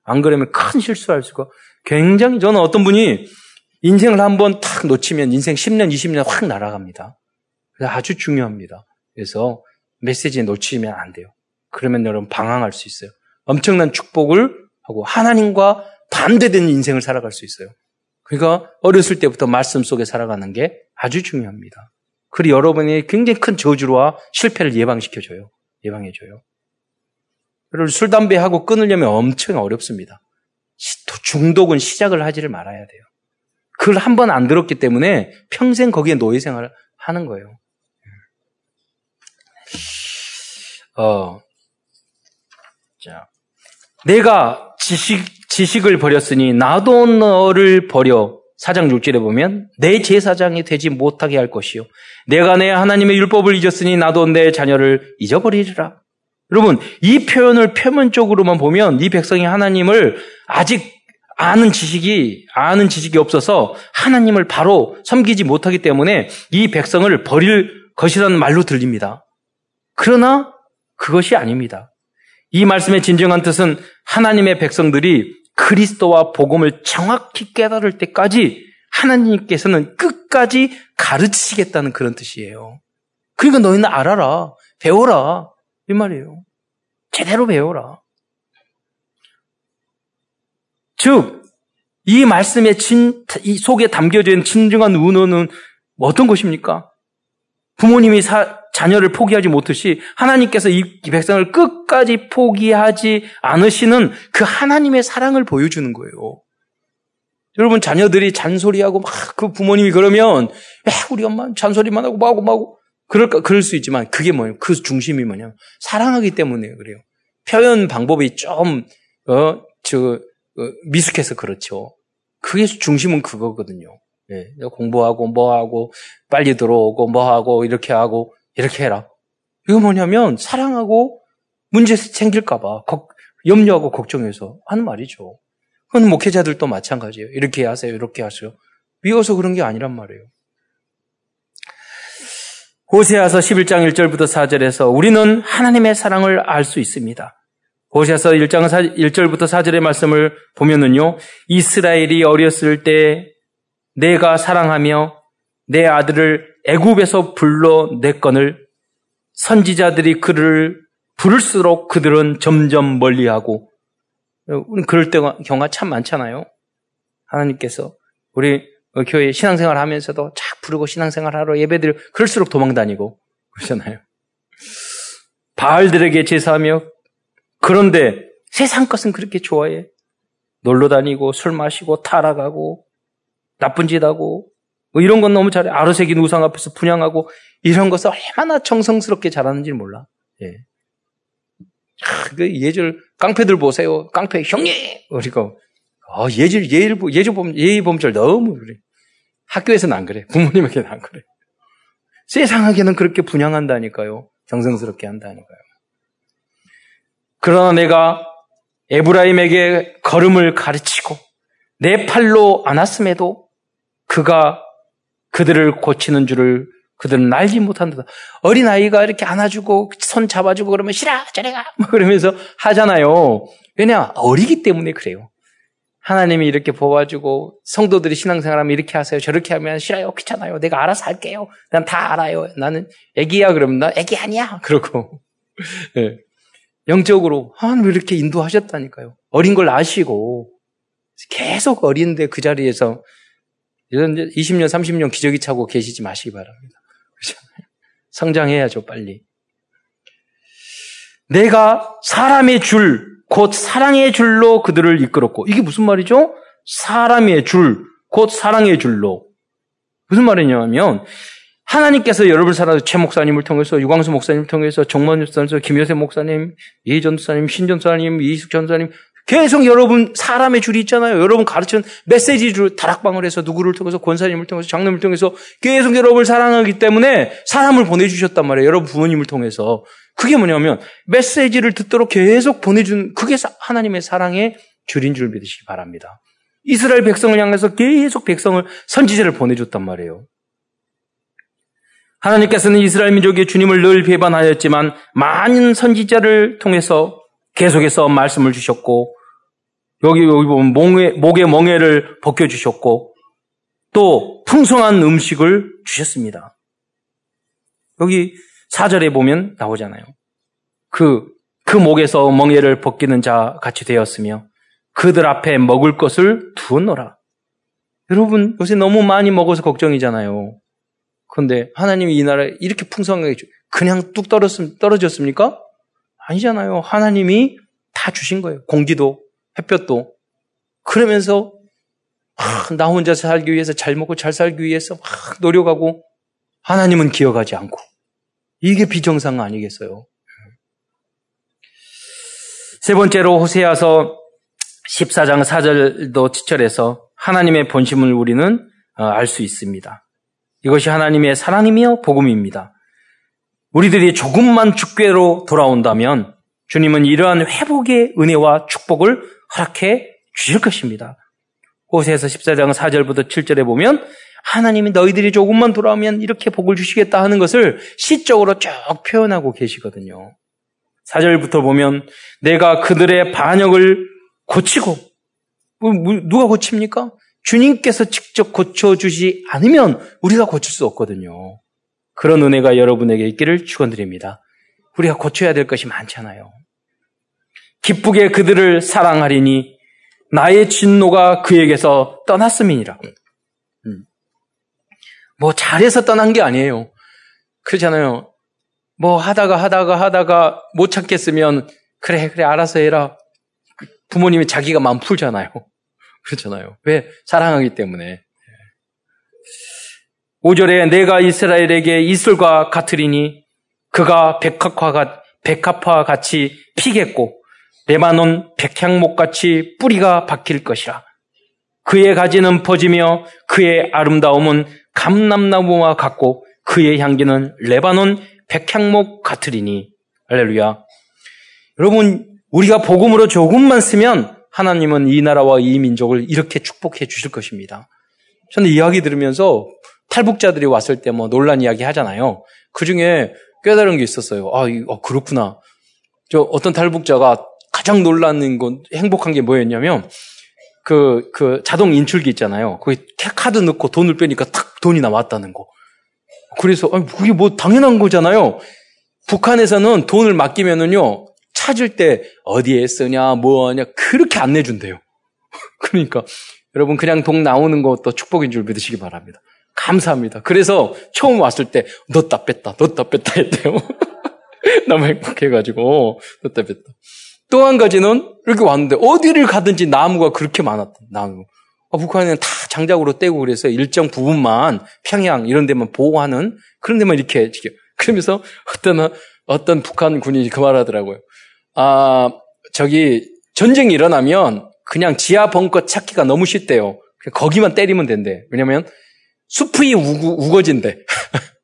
예. 안 그러면 큰 실수할 수가 굉장히 저는 어떤 분이 인생을 한번 탁 놓치면 인생 10년, 20년 확 날아갑니다. 아주 중요합니다. 그래서 메시지 놓치면 안 돼요. 그러면 여러분 방황할 수 있어요. 엄청난 축복을 하고 하나님과 반대되는 인생을 살아갈 수 있어요. 그러니까 어렸을 때부터 말씀 속에 살아가는 게 아주 중요합니다. 그리고 여러분이 굉장히 큰 저주와 실패를 예방시켜줘요. 예방해줘요. 그리고 술, 담배하고 끊으려면 엄청 어렵습니다. 중독은 시작을 하지를 말아야 돼요. 그걸 한 번 안 들었기 때문에 평생 거기에 노예 생활을 하는 거예요. 어, 자, 내가 지식, 지식을 버렸으니 나도 너를 버려. 사장 6절에 보면 내 제사장이 되지 못하게 할 것이요. 내가 내 하나님의 율법을 잊었으니 나도 내 자녀를 잊어버리리라. 여러분, 이 표현을 표면적으로만 보면 이 백성이 하나님을 아직 아는 지식이, 아는 지식이 없어서 하나님을 바로 섬기지 못하기 때문에 이 백성을 버릴 것이라는 말로 들립니다. 그러나 그것이 아닙니다. 이 말씀의 진정한 뜻은 하나님의 백성들이 그리스도와 복음을 정확히 깨달을 때까지 하나님께서는 끝까지 가르치시겠다는 그런 뜻이에요. 그러니까 너희는 알아라. 배워라. 이 말이에요. 제대로 배워라. 즉, 이 말씀의 진, 이 속에 담겨져 있는 진정한 은호는 어떤 것입니까? 부모님이 사, 자녀를 포기하지 못하시 하나님께서 이 백성을 끝까지 포기하지 않으시는 그 하나님의 사랑을 보여주는 거예요. 여러분 자녀들이 잔소리하고 막 그 부모님이 그러면 왜 우리 엄마 잔소리만 하고 뭐하고 뭐하고 그럴까 그럴 수 있지만 그게 뭐예요? 그 중심이 뭐냐? 사랑하기 때문에 그래요. 표현 방법이 좀 어 저 어, 미숙해서 그렇죠. 그게 중심은 그거거든요. 예, 공부하고 뭐하고 빨리 들어오고 뭐하고 이렇게 하고 이렇게 해라. 이거 뭐냐면 사랑하고 문제 생길까봐 염려하고 걱정해서 하는 말이죠. 그건 목회자들도 마찬가지예요. 이렇게 하세요. 이렇게 하세요. 미워서 그런 게 아니란 말이에요. 호세아서 11장 1절부터 4절에서 우리는 하나님의 사랑을 알 수 있습니다. 호세아서 1장 1절부터 4절의 말씀을 보면은요. 이스라엘이 어렸을 때 내가 사랑하며 내 아들을 애굽에서 불러내건을 선지자들이 그를 부를수록 그들은 점점 멀리하고 우리 그럴 때가 경우가 참 많잖아요. 하나님께서 우리 교회 신앙생활 하면서도 착 부르고 신앙생활 하러 예배들 그럴수록 도망다니고 그러잖아요. 바알들에게 제사하며 그런데 세상 것은 그렇게 좋아해. 놀러 다니고 술 마시고 타락하고 나쁜 짓 하고 뭐 이런 건 너무 잘해. 아르색인 우상 앞에서 분양하고 이런 것을 얼마나 정성스럽게 잘하는지 몰라. 예. 그 예절 깡패들 보세요. 깡패 형님 그리고 어, 예절 예일 예절 범 예의 범절 너무 그래. 학교에서는 안 그래. 부모님에게는 안 그래. 세상에게는 그렇게 분양한다니까요. 정성스럽게 한다니까요. 그러나 내가 에브라임에게 걸음을 가르치고 내 팔로 안았음에도 그가 그들을 고치는 줄을 그들은 알지 못한다. 어린아이가 이렇게 안아주고 손 잡아주고 그러면 싫어, 저리 가! 뭐 그러면서 하잖아요. 왜냐? 어리기 때문에 그래요. 하나님이 이렇게 뽑아주고 성도들이 신앙생활하면 이렇게 하세요. 저렇게 하면 싫어요. 귀찮아요. 내가 알아서 할게요. 난 다 알아요. 나는 애기야 그러면 나 애기 아니야. 그러고 네. [laughs] 영적으로 하나님 이렇게 인도하셨다니까요. 어린 걸 아시고 계속 어린데 그 자리에서 이런 20년, 30년 기저귀 차고 계시지 마시기 바랍니다. 그렇잖아요. 성장해야죠, 빨리. 내가 사람의 줄, 곧 사랑의 줄로 그들을 이끌었고, 이게 무슨 말이죠? 사람의 줄, 곧 사랑의 줄로. 무슨 말이냐면, 하나님께서 여러분 살아서 최 목사님을 통해서, 유광수 목사님을 통해서, 정만 목사님, 김여세 목사님, 이전 사님, 신전 사님, 이숙 전사님, 계속 여러분 사람의 줄이 있잖아요. 여러분 가르치는 메시지 줄 다락방을 해서 누구를 통해서 권사님을 통해서 장로님을 통해서 계속 여러분을 사랑하기 때문에 사람을 보내주셨단 말이에요. 여러분 부모님을 통해서. 그게 뭐냐면 메시지를 듣도록 계속 보내준 그게 하나님의 사랑의 줄인 줄 믿으시기 바랍니다. 이스라엘 백성을 향해서 계속 백성을 선지자를 보내줬단 말이에요. 하나님께서는 이스라엘 민족의 주님을 늘 배반하였지만 많은 선지자를 통해서 계속해서 말씀을 주셨고 여기 여기 보면 목에, 목에 멍에를 벗겨 주셨고 또 풍성한 음식을 주셨습니다. 여기 사절에 보면 나오잖아요. 그, 그 목에서 멍에를 벗기는 자 같이 되었으며 그들 앞에 먹을 것을 두었노라. 여러분, 요새 너무 많이 먹어서 걱정이잖아요. 그런데 하나님이 이 나라에 이렇게 풍성하게 그냥 뚝 떨어졌습니까? 아니잖아요. 하나님이 다 주신 거예요. 공기도, 햇볕도. 그러면서 막나 혼자 살기 위해서 잘 먹고 잘 살기 위해서 막 노력하고 하나님은 기억하지 않고 이게 비정상 아니겠어요? 세 번째로 호세아서 14장 4절도 지철에서 하나님의 본심을 우리는 어, 알수 있습니다. 이것이 하나님의 사랑이며 복음입니다. 우리들이 조금만 죽게로 돌아온다면 주님은 이러한 회복의 은혜와 축복을 허락해 주실 것입니다. 호세에서 14장 4절부터 7절에 보면 하나님이 너희들이 조금만 돌아오면 이렇게 복을 주시겠다 하는 것을 시적으로 쭉 표현하고 계시거든요. 4절부터 보면 내가 그들의 반역을 고치고 뭐, 뭐, 누가 고칩니까? 주님께서 직접 고쳐주지 않으면 우리가 고칠 수 없거든요. 그런 은혜가 여러분에게 있기를 축원드립니다. 우리가 고쳐야 될 것이 많잖아요. 기쁘게 그들을 사랑하리니 나의 진노가 그에게서 떠났음이니라. 음. 뭐 잘해서 떠난 게 아니에요. 그렇잖아요. 뭐 하다가 하다가 하다가 못 찾겠으면 그래 그래 알아서 해라. 부모님이 자기가 마음 풀잖아요. [laughs] 그렇잖아요. 왜? 사랑하기 때문에. 5절에 내가 이스라엘에게 이슬과 같으리니 그가 백합화, 백합화 같이 피겠고 레바논 백향목 같이 뿌리가 박힐 것이라. 그의 가지는 퍼지며 그의 아름다움은 감람나무와 같고 그의 향기는 레바논 백향목 같으리니 할렐루야. 여러분 우리가 복음으로 조금만 쓰면 하나님은 이 나라와 이 민족을 이렇게 축복해 주실 것입니다. 저는 이야기 들으면서 탈북자들이 왔을 때 뭐 논란 이야기 하잖아요. 그 중에 깨달은 게 있었어요. 아, 어, 그렇구나. 저 어떤 탈북자가 가장 놀라는 건 행복한 게 뭐였냐면 그, 그 자동 인출기 있잖아요. 거기 카드 넣고 돈을 빼니까 탁 돈이 나왔다는 거. 그래서, 아니, 그게 뭐 당연한 거잖아요. 북한에서는 돈을 맡기면은요, 찾을 때 어디에 쓰냐, 뭐 하냐, 그렇게 안 내준대요. [laughs] 그러니까, 여러분 그냥 돈 나오는 것도 축복인 줄 믿으시기 바랍니다. 감사합니다. 그래서 처음 왔을 때, 넣었다 뺐다, 넣었다 뺐다 했대요. [laughs] 너무 행복해가지고, 넣었다 뺐다. 또 한 가지는 이렇게 왔는데, 어디를 가든지 나무가 그렇게 많았다, 나무. 아, 북한에는 다 장작으로 떼고 그래서 일정 부분만 평양 이런 데만 보호하는 그런 데만 이렇게, 그러면서 어떤, 어떤 북한 군인이 그 말 하더라고요. 아, 저기, 전쟁이 일어나면 그냥 지하 벙커 찾기가 너무 쉽대요. 거기만 때리면 된대. 왜냐면 숲이 우거, 우거진대. [laughs]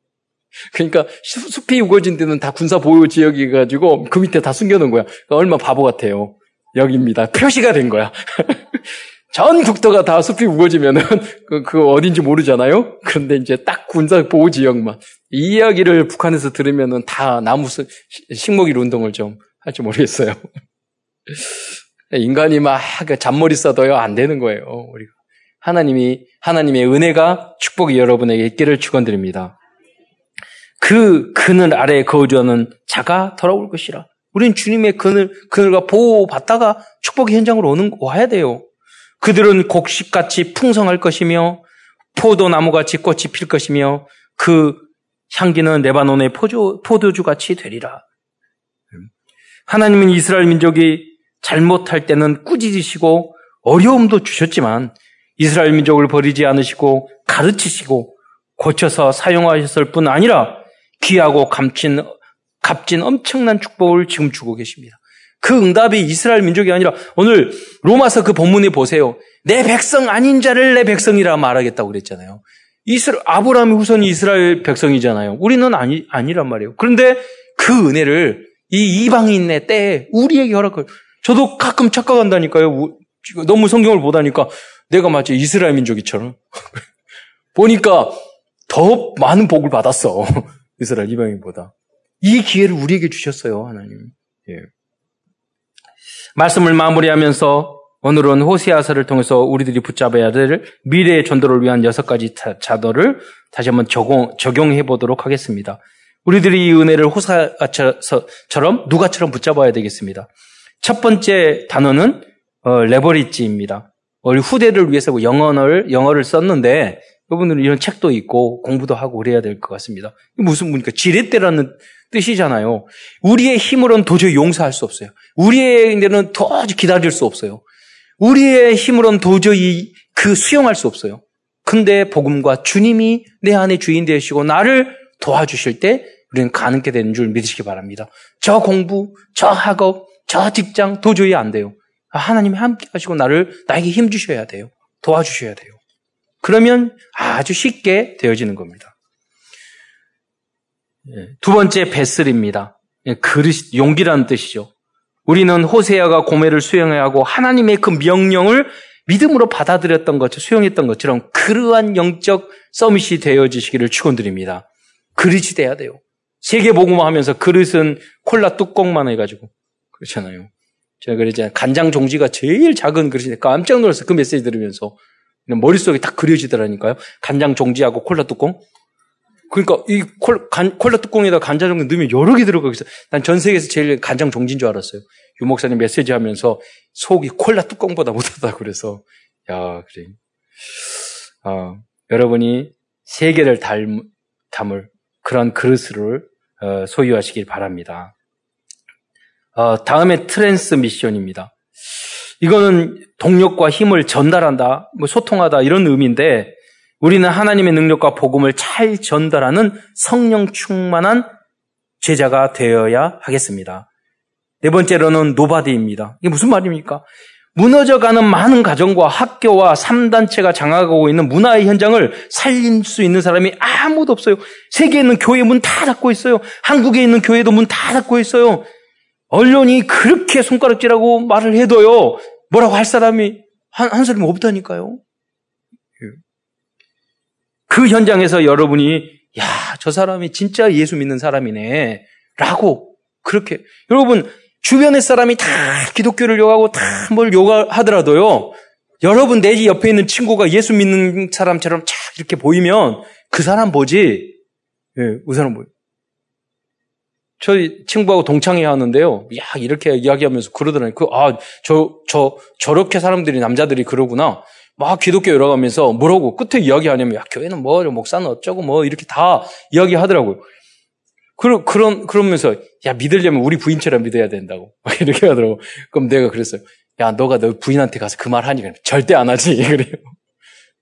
그러니까 숲이 우거진 데는 다 군사 보호 지역이 가지고 그 밑에 다 숨겨놓은 거야. 그러니까 얼마 바보 같아요. 여기입니다. 표시가 된 거야. [laughs] 전 국토가 다 숲이 우거지면은 [laughs] 그, 그 어딘지 모르잖아요. 그런데 이제 딱 군사 보호 지역만 이 이야기를 북한에서 들으면은 다 나무 식목일 운동을 좀 할지 모르겠어요. [laughs] 인간이 막그 잔머리 써도요 안 되는 거예요. 우리가 하나님이 하나님의 은혜가 축복이 여러분에게 있기를 축원드립니다. 그 그늘 아래에 거주하는 자가 돌아올 것이라. 우리는 주님의 그늘 그늘과 보호 받다가 축복의 현장으로 오는 와야 돼요. 그들은 곡식같이 풍성할 것이며 포도나무같이 꽃이 필 것이며 그 향기는 레바논의 포도, 포도주같이 되리라. 하나님은 이스라엘 민족이 잘못할 때는 꾸짖으시고 어려움도 주셨지만 이스라엘 민족을 버리지 않으시고 가르치시고 고쳐서 사용하셨을 뿐 아니라 귀하고 감친, 값진 엄청난 축복을 지금 주고 계십니다. 그 응답이 이스라엘 민족이 아니라 오늘 로마서 그 본문에 보세요. 내 백성 아닌 자를 내 백성이라 말하겠다고 그랬잖아요. 이스라 아브라함의 후손이 이스라엘 백성이잖아요. 우리는 아니 아니란 말이에요. 그런데 그 은혜를 이 이방인의 때에 우리에게 허락을. 저도 가끔 착각한다니까요. 너무 성경을 보다니까 내가 마치 이스라엘 민족이처럼. [laughs] 보니까 더 많은 복을 받았어. 이스라엘 이방인보다. 이 기회를 우리에게 주셨어요, 하나님. 예. 말씀을 마무리하면서 오늘은 호세아서를 통해서 우리들이 붙잡아야 될 미래의 전도를 위한 여섯 가지 자도를 다시 한번 적용, 적용해 보도록 하겠습니다. 우리들이 이 은혜를 호사처럼 누가처럼 붙잡아야 되겠습니다. 첫 번째 단어는 어, 레버리지입니다. 우리 후대를 위해서 영어를 영어를 썼는데 여러분들은 이런 책도 있고 공부도 하고 그래야 될 것 같습니다. 무슨 뭡니까? 지렛대라는 뜻이잖아요. 우리의 힘으로는 도저히 용서할 수 없어요. 우리에게는 도저히 기다릴 수 없어요. 우리의 힘으로는 도저히 그 수용할 수 없어요. 근데 복음과 주님이 내 안에 주인 되시고 나를 도와주실 때 우리는 가능게 되는 줄 믿으시기 바랍니다. 저 공부, 저 학업, 저 직장 도저히 안 돼요. 하나님이 함께 하시고 나를 나에게 힘 주셔야 돼요. 도와주셔야 돼요. 그러면 아주 쉽게 되어지는 겁니다. 예, 두 번째 베슬입니다. 예, 그릇 용기라는 뜻이죠. 우리는 호세아가 고매를 수행해야 하고 하나님의 그 명령을 믿음으로 받아들였던 것, 수용했던 것처럼 그러한 영적 서밋이 되어지시기를 축원드립니다. 그릇이 돼야 돼요. 세계 복음화 하면서 그릇은 콜라 뚜껑만 해가지고 그렇잖아요. 제가 그랬잖아요. 간장 종지가 제일 작은 그릇인데 깜짝 놀랐어요. 그 메시지 들으면서 머릿속에 딱 그려지더라니까요. 간장 종지하고 콜라 뚜껑. 그러니까 이 콜라 뚜껑에다 간장 종지 넣으면 여러 개 들어가 있어. 난 전 세계에서 제일 간장 종지인 줄 알았어요. 유 목사님 메시지 하면서 속이 콜라 뚜껑보다 못하다 그래서 야 그래. 아, 여러분이 세계를 닮, 담을 그런 그릇을 어, 소유하시길 바랍니다. 어, 다음에 transmission입니다. 이거는 동력과 힘을 전달한다, 뭐 소통하다 이런 의미인데 우리는 하나님의 능력과 복음을 잘 전달하는 성령 충만한 제자가 되어야 하겠습니다. 네 번째로는 nobody입니다. 이게 무슨 말입니까? 무너져가는 많은 가정과 학교와 3단체가 장악하고 있는 문화의 현장을 살릴 수 있는 사람이 아무도 없어요. 세계에 있는 교회 문 다 닫고 있어요. 한국에 있는 교회도 문 다 닫고 있어요. 언론이 그렇게 손가락질하고 말을 해도요, 뭐라고 할 사람이 한, 한 사람이 없다니까요. 그 현장에서 여러분이, 야, 저 사람이 진짜 예수 믿는 사람이네. 라고, 그렇게. 여러분, 주변의 사람이 다 기독교를 욕하고 다 뭘 욕하더라도요, 여러분 내지 옆에 있는 친구가 예수 믿는 사람처럼 착 이렇게 보이면 그 사람 보지, 예, 그 사람 보이. 저희 친구하고 동창회 하는데요. 야, 이렇게 이야기하면서 그러더라니요. 그, 아, 저, 저, 저렇게 사람들이, 남자들이 그러구나. 막 기독교 열어가면서 뭐라고 끝에 이야기하냐면, 야, 교회는 뭐, 목사는 어쩌고 뭐, 이렇게 다 이야기하더라고요. 그러, 그런, 그러면서, 야, 믿으려면 우리 부인처럼 믿어야 된다고. [laughs] 이렇게 하더라고. 그럼 내가 그랬어요. 야, 너가 너 부인한테 가서 그 말 하니? 절대 안 하지. [laughs] 그래요.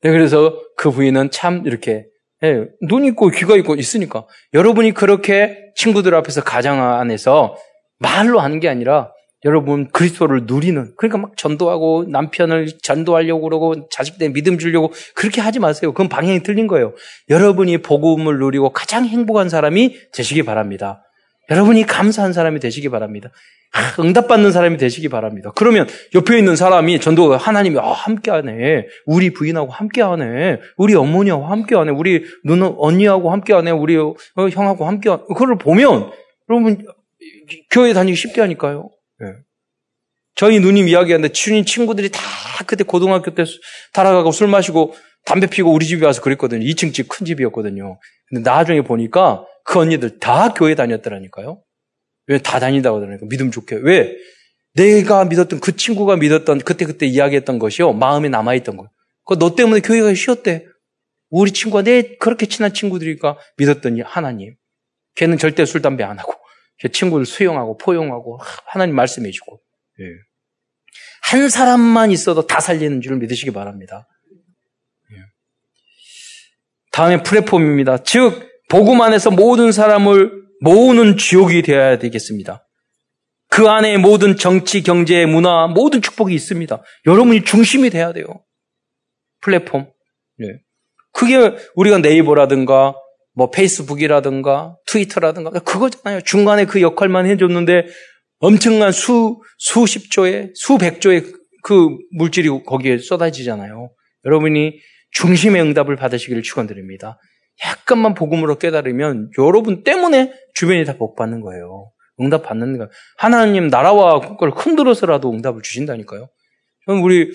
네, 그래서 그 부인은 참 이렇게 예, 눈 있고 귀가 있고 있으니까 여러분이 그렇게 친구들 앞에서 가정 안에서 말로 하는 게 아니라 여러분 그리스도를 누리는 그러니까 막 전도하고 남편을 전도하려고 그러고 자식들 믿음 주려고 그렇게 하지 마세요. 그건 방향이 틀린 거예요. 여러분이 복음을 누리고 가장 행복한 사람이 되시기 바랍니다. 여러분이 감사한 사람이 되시기 바랍니다. 응답받는 사람이 되시기 바랍니다. 그러면 옆에 있는 사람이 전도 하나님이 아, 함께하네. 우리 부인하고 함께하네. 우리 어머니하고 함께하네. 우리 누나 언니하고 함께하네. 우리 어, 형하고 함께하네. 그걸 보면 여러분 교회 다니기 쉽게 하니까요. 네. 저희 누님 이야기하는데 주님 친구들이 다 그때 고등학교 때 달아가고 술 마시고 담배 피고 우리 집에 와서 그랬거든요. 2층 집 큰 집이었거든요. 근데 나중에 보니까 그 언니들 다 교회 다녔더라니까요. 왜 다 다닌다고 하더라니까. 믿음 좋게. 왜? 내가 믿었던 그 친구가 믿었던 그때그때 이야기했던 것이요. 마음에 남아있던 거예요. 그너 때문에 교회가 쉬었대. 우리 친구가 내 그렇게 친한 친구들이니까 믿었더니 하나님. 걔는 절대 술, 담배 안 하고. 걔 친구를 수용하고 포용하고 하나님 말씀해 주고. 예. 한 사람만 있어도 다 살리는 줄 믿으시기 바랍니다. 예. 다음에 플랫폼입니다. 즉, 복음 안에서 모든 사람을 모으는 지옥이 되어야 되겠습니다. 그 안에 모든 정치, 경제, 문화, 모든 축복이 있습니다. 여러분이 중심이 돼야 돼요. 플랫폼. 네. 그게 우리가 네이버라든가 뭐 페이스북이라든가 트위터라든가 그거잖아요. 중간에 그 역할만 해줬는데 엄청난 수 수십 조의 수백 조의 그 물질이 거기에 쏟아지잖아요. 여러분이 중심의 응답을 받으시기를 축원드립니다. 약간만 복음으로 깨달으면 여러분 때문에 주변이 다 복받는 거예요. 응답 받는 거. 하나님 나라와 그걸 흔들어서라도 응답을 주신다니까요. 저는 우리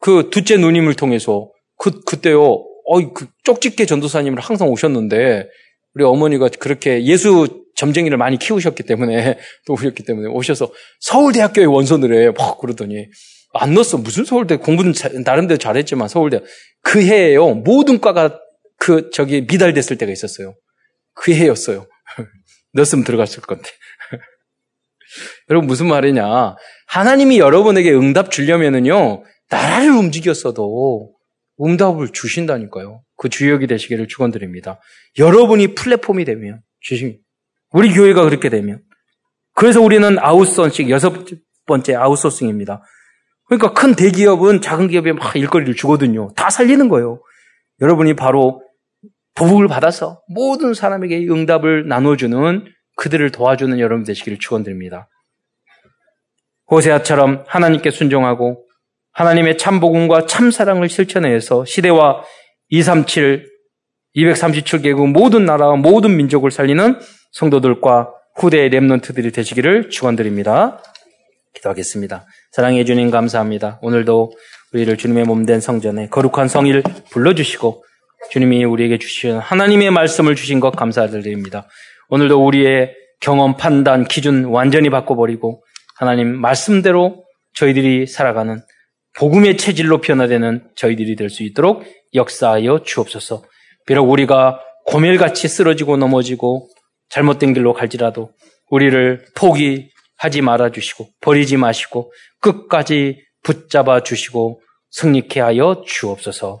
그 둘째 누님을 통해서 그 그때요. 어이 그 쪽집게 전도사님을 항상 오셨는데 우리 어머니가 그렇게 예수 점쟁이를 많이 키우셨기 때문에 [laughs] 또 오셨기 때문에 오셔서 서울대학교에 원서를 해. 막 그러더니 안 넣었어. 무슨 서울대 공부는 자, 나름대로 잘했지만 서울대 그 해에요. 모든 과가 그 저기 미달됐을 때가 있었어요. 그 해였어요. [laughs] 넣었으면 들어갔을 건데. [laughs] 여러분 무슨 말이냐? 하나님이 여러분에게 응답 주려면은요 나라를 움직였어도 응답을 주신다니까요. 그 주역이 되시기를 축원드립니다. 여러분이 플랫폼이 되면 주심. 우리 교회가 그렇게 되면 그래서 우리는 아웃소싱 여섯 번째 아웃소싱입니다. 그러니까 큰 대기업은 작은 기업에 막 일거리를 주거든요. 다 살리는 거예요. 여러분이 바로 보복을 받아서 모든 사람에게 응답을 나눠주는 그들을 도와주는 여러분 되시기를 축원드립니다. 호세아처럼 하나님께 순종하고 하나님의 참 복음과 참 사랑을 실천해서 시대와 237, 237개국 모든 나라와 모든 민족을 살리는 성도들과 후대의 랩런트들이 되시기를 축원드립니다. 기도하겠습니다. 사랑해 주님 감사합니다. 오늘도 우리를 주님의 몸 된 성전에 거룩한 성일 불러주시고 주님이 우리에게 주신 하나님의 말씀을 주신 것 감사드립니다. 오늘도 우리의 경험, 판단, 기준 완전히 바꿔버리고 하나님 말씀대로 저희들이 살아가는 복음의 체질로 변화되는 저희들이 될 수 있도록 역사하여 주옵소서. 비록 우리가 고멜같이 쓰러지고 넘어지고 잘못된 길로 갈지라도 우리를 포기하지 말아 주시고 버리지 마시고 끝까지 붙잡아 주시고 승리케 하여 주옵소서.